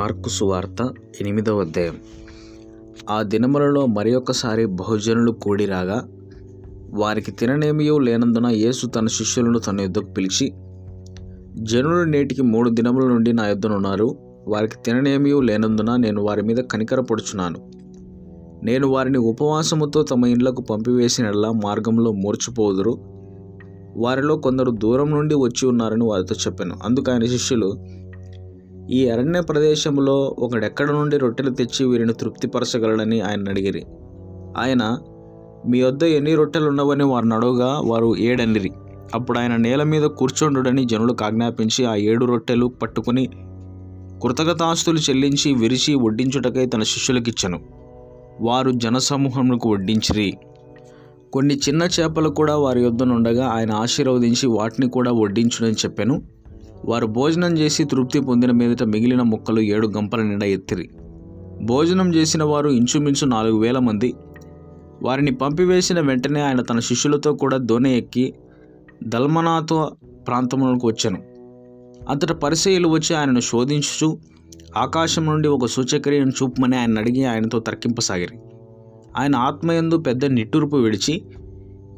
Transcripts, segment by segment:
Mark సువార్త ఎనిమిదవ అధ్యాయం ఆ దినములలో మరి ఒకసారి బహుజనులు కూడిరాగా వారికి తిననేమియో లేనందున యేసు తన శిష్యులను తన యుద్ధకు పిలిచి జనులు నేటికి మూడు దినముల నుండి నా యుద్ధనున్నారు వారికి తిననేమియో లేనందున నేను వారి మీద కనికరపడుచున్నాను నేను వారిని ఉపవాసముతో తమ ఇండ్లకు పంపివేసినలా మార్గంలో మూర్చిపోదురు వారిలో కొందరు దూరం నుండి వచ్చి ఉన్నారని వారితో చెప్పాను. అందుకు ఆయన శిష్యులు ఈ అరణ్య ప్రదేశంలో ఒకడెక్కడ నుండి రొట్టెలు తెచ్చి వీరిని తృప్తిపరచగలడని ఆయన అడిగిరి. ఆయన మీ వద్ద ఎన్ని రొట్టెలు ఉన్నవని వారిని అడవగా వారు ఏడనిరి. అప్పుడు ఆయన నేల మీద కూర్చోండుడని జనులకు ఆజ్ఞాపించి ఆ ఏడు రొట్టెలు పట్టుకుని కృతజ్ఞతాస్తులు చెల్లించి విరిచి వడ్డించుటకై తన శిష్యులకిచ్చను. వారు జనసమూహములకు వడ్డించిరి. కొన్ని చిన్న చేపలు కూడా వారి యొద్దనుండగా ఆయన ఆశీర్వదించి వాటిని కూడా వడ్డించునని చెప్పాను. వారు భోజనం చేసి తృప్తి పొందిన మీదట మిగిలిన ముక్కలు ఏడు గంపల నిండా ఎత్తిరి. భోజనం చేసిన వారు ఇంచుమించు నాలుగు వేల మంది. వారిని పంపివేసిన వెంటనే ఆయన తన శిష్యులతో కూడా దోణి ఎక్కి దల్మనాతో ప్రాంతంలోకి వచ్చాను. అంతట పరిచయులు వచ్చి ఆయనను శోధించుచు ఆకాశం నుండి ఒక సూచక్రియను చూపమని ఆయన అడిగి ఆయనతో తర్కింపసాగిరి. ఆయన ఆత్మయందు పెద్ద నిట్టూర్పు విడిచి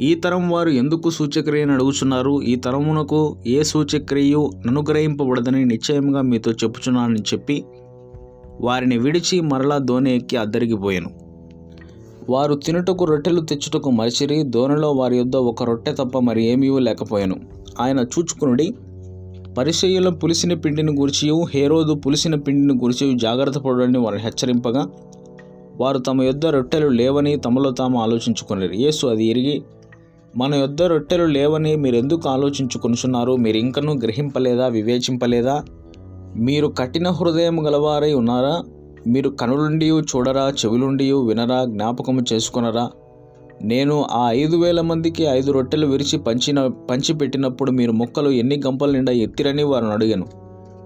ఈ తరం వారు ఎందుకు సూచక్రియను అడుగుచున్నారు? ఈ తరమునకు ఏ సూచక్రియు అనుగ్రహింపబడదని నిశ్చయంగా మీతో చెప్పుచున్నానని చెప్పి వారిని విడిచి మరలా దోణి ఎక్కి అద్దరిగిపోయాను వారు తినుటకు రొట్టెలు తెచ్చుటకు మరిచిరి దోణిలో వారి యొద్ద ఒక రొట్టె తప్ప మరి ఏమీ లేకపోయాను. ఆయన చూచుకునుడి పరిచయుల పులిసిన పిండిని గురిచియు హేరోదు పులిసిన పిండిని గురిచియు జాగ్రత్త పడని వారిని హెచ్చరింపగా వారు తమ యొద్ద రొట్టెలు లేవని తమలో తాము ఆలోచించుకున్నారు యేసు అది ఎరిగి మన యొద్ద రొట్టెలు లేవని మీరెందుకు ఆలోచించుకొనుచున్నారు? మీరు ఇంకనూ గ్రహింపలేదా? వివేచింపలేదా? మీరు కఠిన హృదయం గలవారై ఉన్నారా? మీరు కనులుండి చూడరా? చెవులుండి వినరా? జ్ఞాపకము చేసుకునరా? నేను ఆ ఐదు వేల మందికి ఐదు రొట్టెలు విరిచి పంచిన పంచిపెట్టినప్పుడు మీరు మొక్కలు ఎన్ని గంపల నిండా ఎత్తిరని వారిని అడిగాను.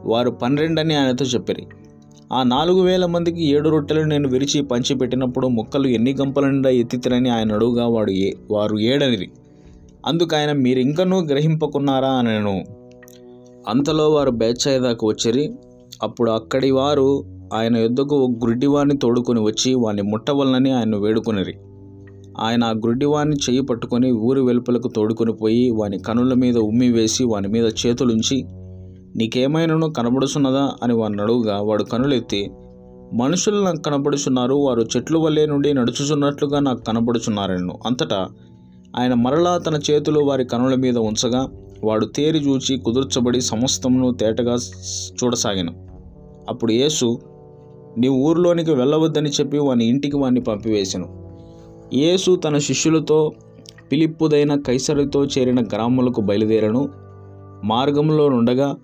వారు పన్నెండని ఆయనతో చెప్పారు. ఆ నాలుగు వేల మందికి ఏడు రొట్టెలు నేను విరిచి పంచిపెట్టినప్పుడు మొక్కలు ఎన్ని గంపల నిండా ఎత్తితిరని ఆయన అడుగుగా వాడు ఏ వారు ఏడనిది అందుకు ఆయన మీరు ఇంకనూ గ్రహింపకున్నారా? అనను. అంతలో వారు బేచ్చాయిదాకు వచ్చిరి. అప్పుడు అక్కడి వారు ఆయన యుద్ధకు ఒక గుడ్డివాణ్ణి తోడుకొని వచ్చి వాని ముట్టవలనని ఆయన వేడుకొనిరి. ఆయన ఆ గుడ్డివాణ్ణి చేయి పట్టుకొని ఊరి వెలుపలకు తోడుకొని పోయి వాని కనుల మీద ఉమ్మి వేసి వాని మీద చేతులుంచి నీకేమైనాను కనబడుచున్నదా అని వాడిని అడుగుగా వాడు కనులెత్తి మనుషులు నాకు కనపడుచున్నారు వారు చెట్లు వల్లే నుండి నడుచుచున్నట్లుగా నాకు కనబడుచున్నారను అంతటా ఆయన మరలా తన చేతులు వారి కనుల మీద ఉంచగా వాడు తేరి చూచి కుదుర్చబడి సమస్తమును తేటగా చూడసాగాను. అప్పుడు యేసు నీ ఊరిలోనికి వెళ్ళవద్దని చెప్పి వాని ఇంటికి వాడిని పంపివేశాను. యేసు తన శిష్యులతో పిలిప్పుదైన కైసరితో చేరిన గ్రామములకు బయలుదేరను. మార్గంలో నుండగా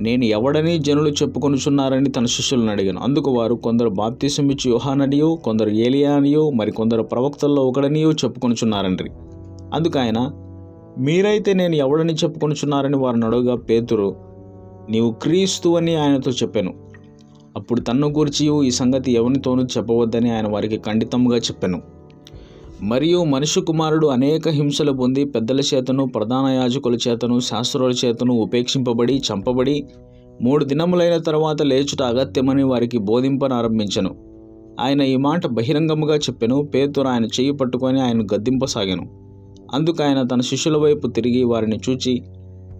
నేను ఎవడని జనులు చెప్పుకొనుచున్నారని తన శిష్యులను అడిగాను. అందుకు వారు కొందరు బాప్తిసమిచ్చి యోహాననియో కొందరు ఏలియానియో మరి కొందరు ప్రవక్తల్లో ఒకడనియో చెప్పుకొనుచున్నారండ్రి. అందుకు ఆయన మీరైతే నేను ఎవడని చెప్పుకొనుచున్నారని వారిని అడుగుగా పేతురు నీవు క్రీస్తు అని ఆయనతో చెప్పాను. అప్పుడు తన్ను గూర్చి ఈ సంగతి ఎవరితోనూ చెప్పవద్దని ఆయన వారికి ఖండితంగా చెప్పాను. మరియు మనుషు కుమారుడు అనేక హింసలు పొంది పెద్దల చేతను ప్రధాన యాజకుల చేతను శాస్త్రుల చేతను ఉపేక్షింపబడి చంపబడి మూడు దినములైన తర్వాత లేచుట అగత్యమని వారికి బోధింపనారంభించను. ఆయన ఈ మాట బహిరంగముగా చెప్పెను పేతురు ఆయన చేయి పట్టుకొని ఆయన గద్దింపసాగాను. అందుకు ఆయన తన శిష్యుల వైపు తిరిగి వారిని చూచి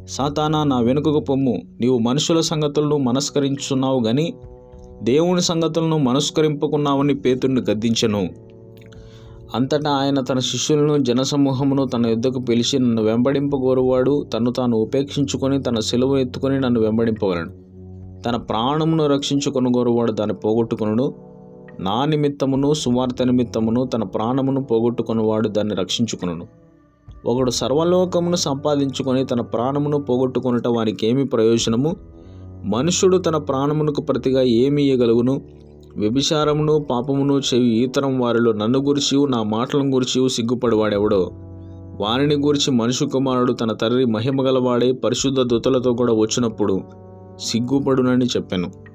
సాతానా నా వెనుకకు పొమ్ము. నీవు మనుషుల సంగతులను మనస్కరించున్నావు గాని దేవుని సంగతులను మనస్కరింపుకున్నావని పేతుడిని గద్దించెను. అంతటా ఆయన తన శిష్యులను జనసమూహమును తన యుద్ధకు పిలిచి నన్ను వెంబడింపగోరువాడు తను తాను ఉపేక్షించుకొని తన సెలవు ఎత్తుకొని నన్ను వెంబడింపగలను తన ప్రాణమును రక్షించుకొనుగోరువాడు దాన్ని పోగొట్టుకును నా నిమిత్తమును సువార్త నిమిత్తమును తన ప్రాణమును పోగొట్టుకునివాడు దాన్ని రక్షించుకును ఒకడు సర్వలోకమును సంపాదించుకొని తన ప్రాణమును పోగొట్టుకొనుట వానికి ఏమి ప్రయోజనము? మనుషుడు తన ప్రాణమునకు ప్రతిగా ఏమి ఇయ్యగలుగును? వ్యభిచారమును పాపమును చెవి ఈతరం వారిలో. నన్ను గురిచి నా మాటలను గురిచి సిగ్గుపడివాడెవడో? వారిని గురించి మనుషు కుమారుడు తన తండ్రి మహిమగలవాడే పరిశుద్ధ దూతలతో కూడా వచ్చినప్పుడు సిగ్గుపడునని చెప్పాను.